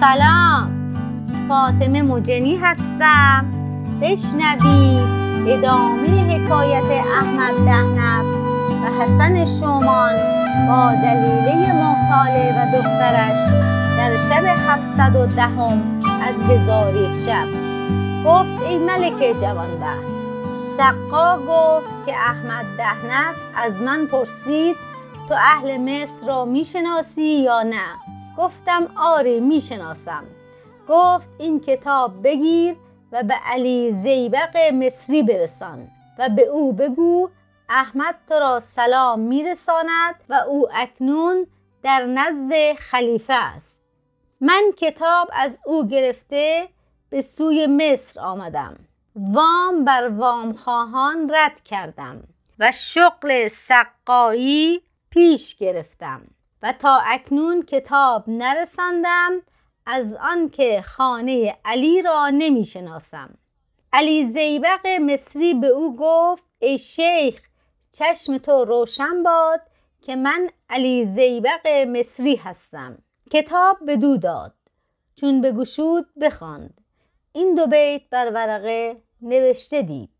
سلام. فاطمه مجنی هستم. بشنوید ادامه حکایت احمد دهنف و حسن شومان با دلیله محتاله و دخترش در شب هفتصد و دهم از هزار یک شب. گفت ای ملک جوانبخت. سقا گفت که احمد دهنف از من پرسید تو اهل مصر را می‌شناسی یا نه؟ گفتم آری می‌شناسم. گفت این کتاب بگیر و به علی زیبق مصری برسان و به او بگو احمد تو را سلام میرساند و او اکنون در نزد خلیفه است. من کتاب از او گرفته به سوی مصر آمدم. وام بر وام خواهان رد کردم و شغل سقایی پیش گرفتم. و تا اکنون کتاب نرساندم از آنکه خانه علی را نمی شناسم علی زیبق مصری به او گفت ای شیخ چشم تو روشن باد که من علی زیبق مصری هستم. کتاب به دو داد. چون بگشود بخواند. این دو بیت بر ورقه نوشته دید.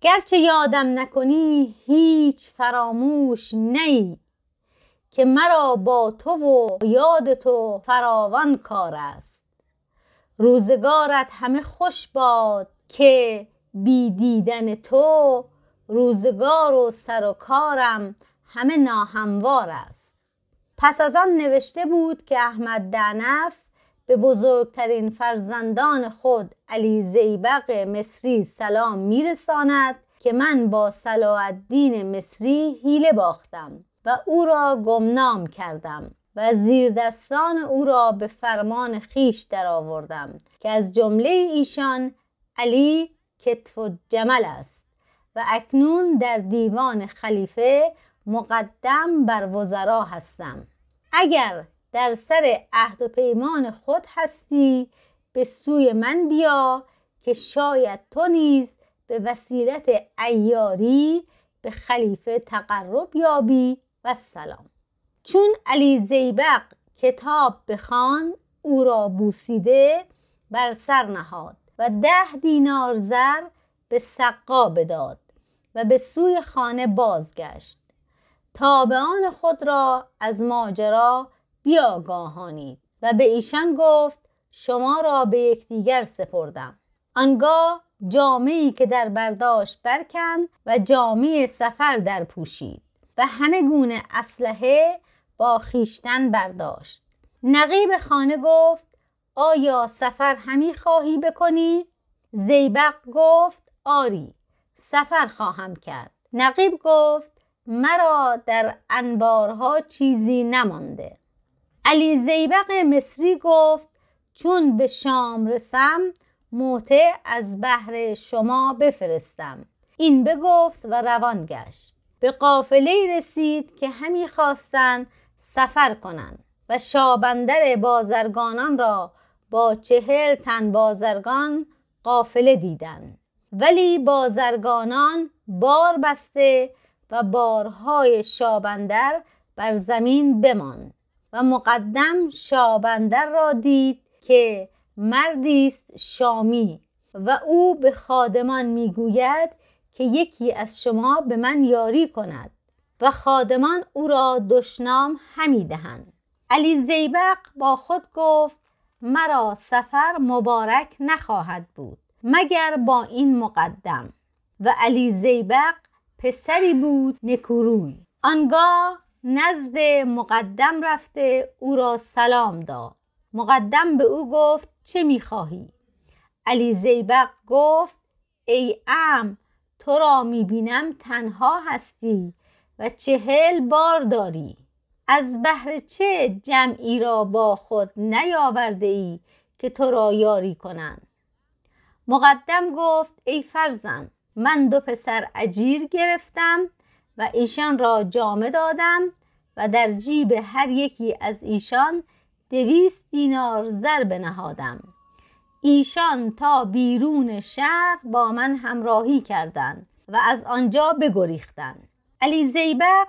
گرچه یادم نکنی هیچ فراموش نی که مرا با تو و یاد تو فراوان کار است. روزگارت همه خوش باد که بی دیدن تو روزگار و سر و کارم همه ناهموار است. پس از آن نوشته بود که احمد دعنف به بزرگترین فرزندان خود علی زیبق مصری سلام میرساند که من با صلاح الدین مصری حیله باختم. و او را گمنام کردم و زیر دستان او را به فرمان خیش درآوردم که از جمله ایشان علی کتف و جمل است و اکنون در دیوان خلیفه مقدم بر وزرا هستم. اگر در سر عهد و پیمان خود هستی به سوی من بیا که شاید تو نیز به وسیلت ایاری به خلیفه تقرب یابی و سلام چون علی زیبق کتاب بخوان او را بوسیده بر سر نهاد و ده دینار زر به سقا بداد و به سوی خانه بازگشت. تابعان خود را از ماجرا بیاگاهانید و به ایشان گفت شما را به یکدیگر سپردم. آنگاه جامعی که در برداشت برکند و جامعه سفر در پوشید. و همه گونه اسلحه با خیشتن برداشت. نقیب خانه گفت آیا سفر همی خواهی بکنی؟ زیبق گفت آری سفر خواهم کرد. نقیب گفت مرا در انبارها چیزی نمانده. علی زیبق مصری گفت چون به شام رسم موته از بحر شما بفرستم. این بگفت و روان گشت. به قافله رسید که همی خواستند سفر کنند و شابندر بازرگانان را با چهل تن بازرگان قافله دیدند ولی بازرگانان بار بسته و بارهای شابندر بر زمین بماند و مقدم شابندر را دید که مردی است شامی و او به خادمان می‌گوید که یکی از شما به من یاری کند و خادمان او را دشنام همی دهند. علی زیبق با خود گفت مرا سفر مبارک نخواهد بود مگر با این مقدم. و علی زیبق پسری بود نکوروی. آنگاه نزد مقدم رفته او را سلام داد. مقدم به او گفت چه می‌خواهی؟ علی زیبق گفت ای ام تو را می‌بینم تنها هستی و چهل بار داری. از بهر چه جمعی را با خود نیاورده ای که تو را یاری کنند؟ مقدم گفت ای فرزند من دو پسر اجیر گرفتم و ایشان را جامه دادم و در جیب هر یکی از ایشان دویست دینار زر بنهادم ایشان تا بیرون شهر با من همراهی کردند و از آنجا بگریختند. علی زیبق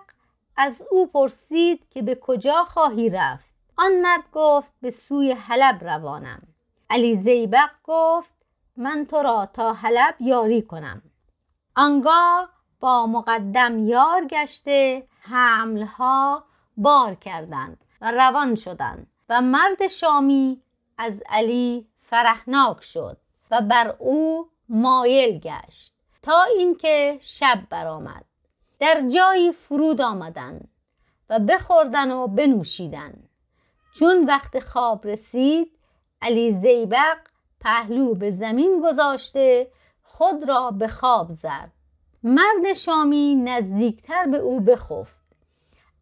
از او پرسید که به کجا خواهی رفت. آن مرد گفت به سوی حلب روانم. علی زیبق گفت من تو را تا حلب یاری کنم. آنگاه با مقدم یار گشته حملها بار کردند و روان شدند و مرد شامی از علی فرحناک شد و بر او مایل گشت تا اینکه شب برآمد. در جایی فرود آمدند و بخوردن و بنوشیدن. چون وقت خواب رسید علی زیبق پهلو به زمین گذاشته خود را به خواب زد. مرد شامی نزدیکتر به او بخفت.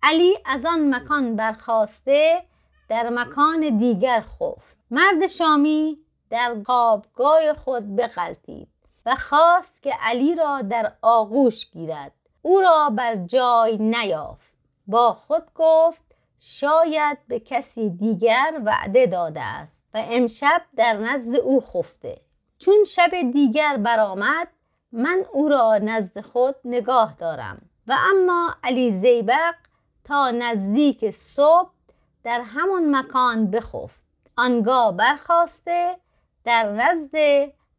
علی از آن مکان برخواسته در مکان دیگر خفت. مرد شامی در قابگاه خود بغلطید و خواست که علی را در آغوش گیرد. او را بر جای نیافت. با خود گفت شاید به کسی دیگر وعده داده است و امشب در نزد او خفته. چون شب دیگر برآمد من او را نزد خود نگاه دارم. و اما علی زیبق تا نزدیک صبح در همان مکان بخفت. آنگاه برخواسته در نزد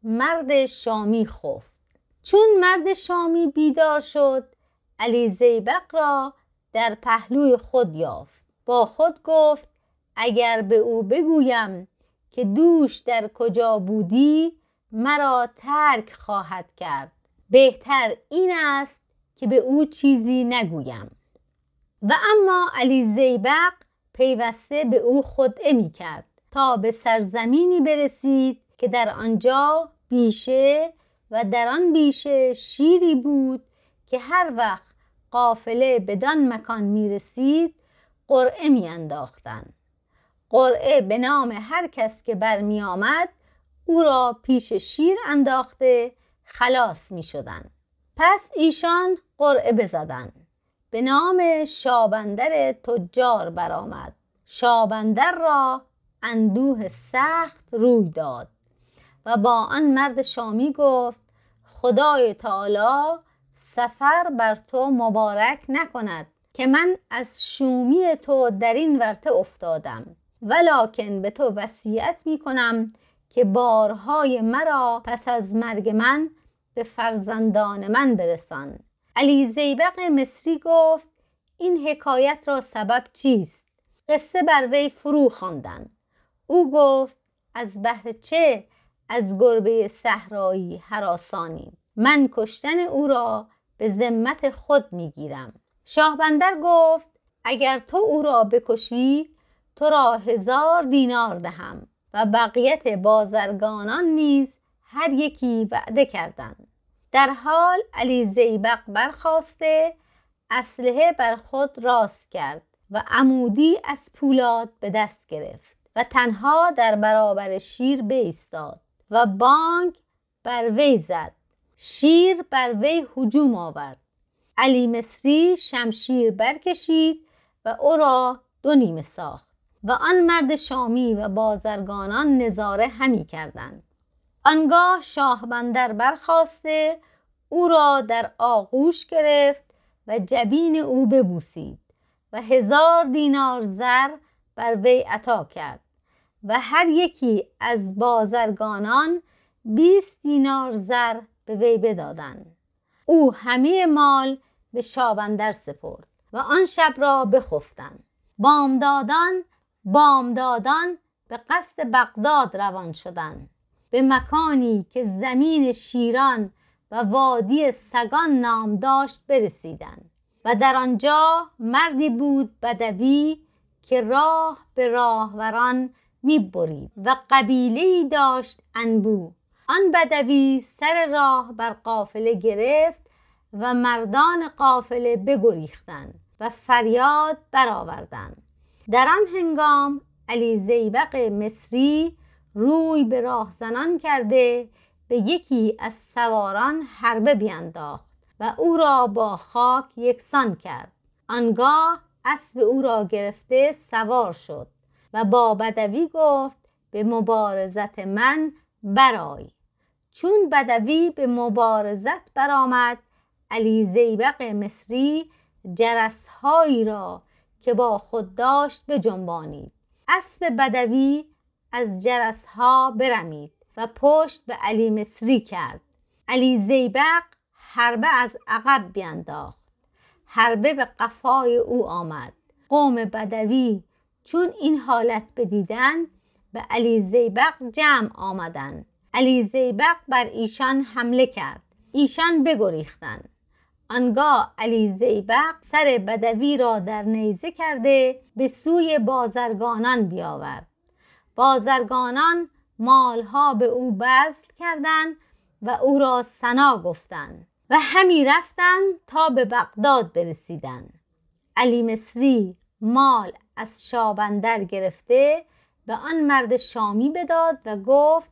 مرد شامی خفت. چون مرد شامی بیدار شد علی زیبق را در پهلوی خود یافت. با خود گفت اگر به او بگویم که دوش در کجا بودی مرا ترک خواهد کرد. بهتر این است که به او چیزی نگویم. و اما علی زیبق پیوسته به او خدعه می کرد تا به سرزمینی برسید که در آنجا بیشه و در آن بیشه شیری بود که هر وقت قافله بدان مکان می رسید قرعه می انداختن. قرعه به نام هر کس که برمی آمد او را پیش شیر انداخته خلاص می شدن. پس ایشان قرعه بزدن به نام شابندر تجار برآمد شابندر را اندوه سخت روی داد و با آن مرد شامی گفت خدای تعالی سفر بر تو مبارک نکند که من از شومی تو در این ورته افتادم ولکن به تو وصیت می کنم که بارهای مرا پس از مرگ من به فرزندان من برسان. علی زیبق مصری گفت این حکایت را سبب چیست؟ قصه بر وی فرو خواندند او گفت از بهر چه؟ از گربه صحرایی حراسانی من کشتن او را به ذمت خود می‌گیرم. شاه بندر گفت اگر تو او را بکشی تو را هزار دینار دهم و بقیت بازرگانان نیز هر یکی وعده کردند. در حال علی زیبق برخواسته اسلحه بر خود راست کرد و عمودی از پولاد به دست گرفت. و تنها در برابر شیر بایستاد و بانک بر وی زد. شیر بر وی هجوم آورد. علی مصری شمشیر برکشید و او را دو نیمه ساخت و آن مرد شامی و بازرگانان نظاره همی کردند. آنگاه شاه بندر برخواسته او را در آغوش گرفت و جبین او ببوسید و هزار دینار زر بر وی عطا کرد. و هر یکی از بازرگانان بیست دینار زر به وی بدادند. او همه مال به شابندر سپرد و آن شب را بخفتند. بامدادان بامدادان به قصد بغداد روان شدند. به مکانی که زمین شیران و وادی سگان نام داشت برسیدند. و در آنجا مردی بود بدوی که راه به راهوران می برید و قبیله داشت انبو آن بدوی سر راه بر قافله گرفت و مردان قافله بگریختند و فریاد برآوردند. در آن هنگام علی زیبق مصری روی به راهزنان کرده به یکی از سواران حربه بینداخت و او را با خاک یکسان کرد. آنگاه اسب او را گرفته سوار شد. و با بدوی گفت به مبارزت من برای چون بدوی به مبارزت برآمد علی زیبق مصری جرسهایی را که با خود داشت به جنبانید. اسب بدوی از جرسها برمید و پشت به علی مصری کرد. علی زیبق حربه از عقب بینداخت. حربه به قفای او آمد. قوم بدوی چون این حالت بدیدن به علی زیبق جمع آمدند علی زیبق بر ایشان حمله کرد. ایشان بگریختند آنگاه علی زیبق سر بدوی را در نیزه کرده به سوی بازرگانان بیاورد. بازرگانان مالها به او بذل کردند و او را سنا گفتند و همی رفتند تا به بغداد برسیدند. علی مصری مال از شابندر گرفته به آن مرد شامی بداد و گفت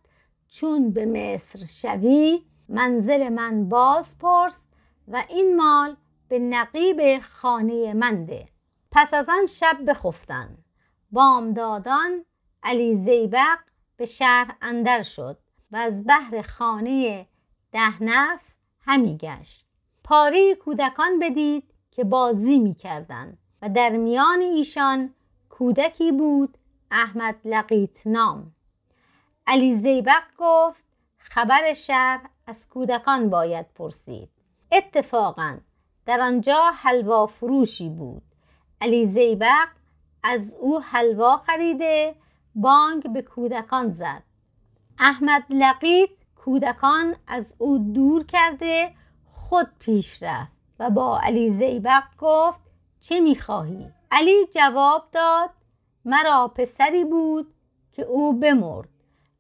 چون به مصر شوی منزل من باز پرس و این مال به نقیب خانه من ده. پس از آن شب بخفتن. بامدادان علی زیبق به شهر اندر شد و از بحر خانه دهنف همی گشت. پاره کودکان بدید که بازی می کردن و در میان ایشان کودکی بود احمد لقیت نام. علی زیبق گفت خبر شهر از کودکان باید پرسید. اتفاقا در آنجا حلوا فروشی بود. علی زیبق از او حلوا خریده بانگ به کودکان زد. احمد لقیت کودکان از او دور کرده خود پیش رفت و با علی زیبق گفت چه می‌خواهی؟ علی جواب داد مرا پسری بود که او بمرد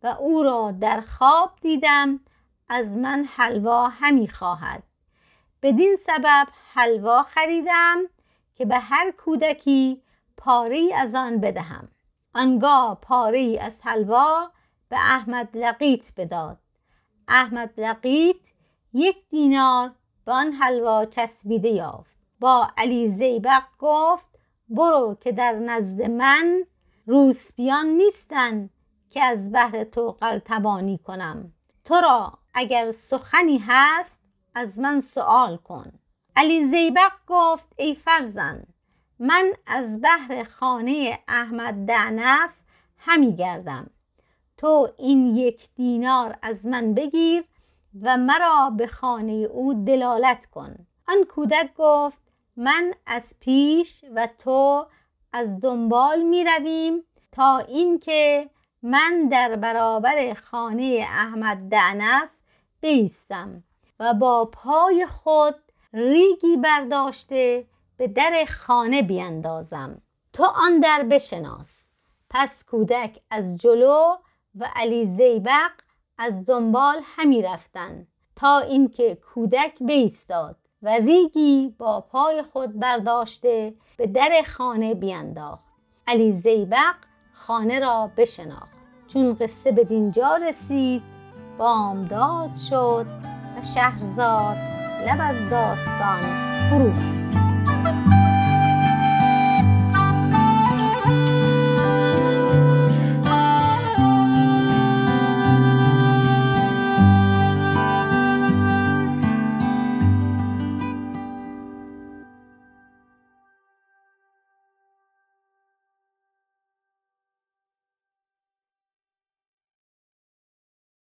و او را در خواب دیدم از من حلوا همی خواهد. بدین سبب حلوا خریدم که به هر کودکی پاره از آن بدهم. آنگاه پاره از حلوا به احمد لقیت بداد. احمد لقیت یک دینار به آن حلوا چسبیده یافت. با علی زیبق گفت برو که در نزد من روسپیان نیستن که از بهر تو قلتبانی کنم. تو را اگر سخنی هست از من سوال کن. علی زیبق گفت ای فرزن من از بهر خانه احمد دعنف همی گردم. تو این یک دینار از من بگیر و مرا به خانه او دلالت کن. آن کودک گفت من از پیش و تو از دنبال می رویم تا اینکه من در برابر خانه احمد دعنف بیستم و با پای خود ریگی برداشته به در خانه بیندازم. تو آن در بشناس. پس کودک از جلو و علی زیبق از دنبال همی رفتن تا اینکه کودک بیستاد. و ریگی با پای خود برداشته به در خانه بینداخت. علی زیبق خانه را بشناخت. چون قصه به دینجا رسید بامداد شد و شهرزاد لب از داستان فرو